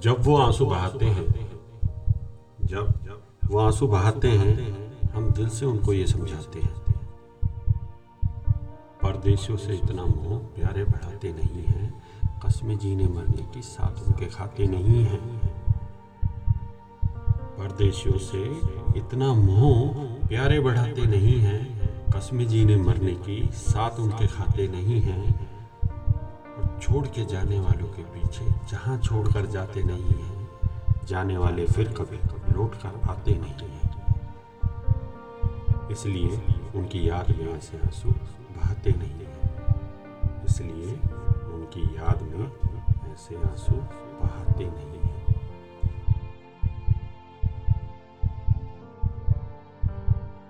जब वो आँसू बहाते हैं, जब वो आँसू बहाते हैं, हम दिल से उनको ये समझाते हैं। परदेशियों से इतना मोह प्यारे बढ़ाते नहीं हैं, कस्में जीने मरने की साथ उनके खाते नहीं हैं। परदेशियों से इतना मोह प्यारे बढ़ाते नहीं हैं, कस्में जीने मरने की साथ उनके खाते नहीं हैं। छोड़ के जाने वालों के पीछे जहाँ छोड़ कर जाते नहीं हैं, जाने वाले फिर कभी कभी लौट कर आते नहीं हैं। इसलिए उनकी याद में ऐसे आँसू बहाते नहीं हैं। इसलिए उनकी याद में ऐसे आँसू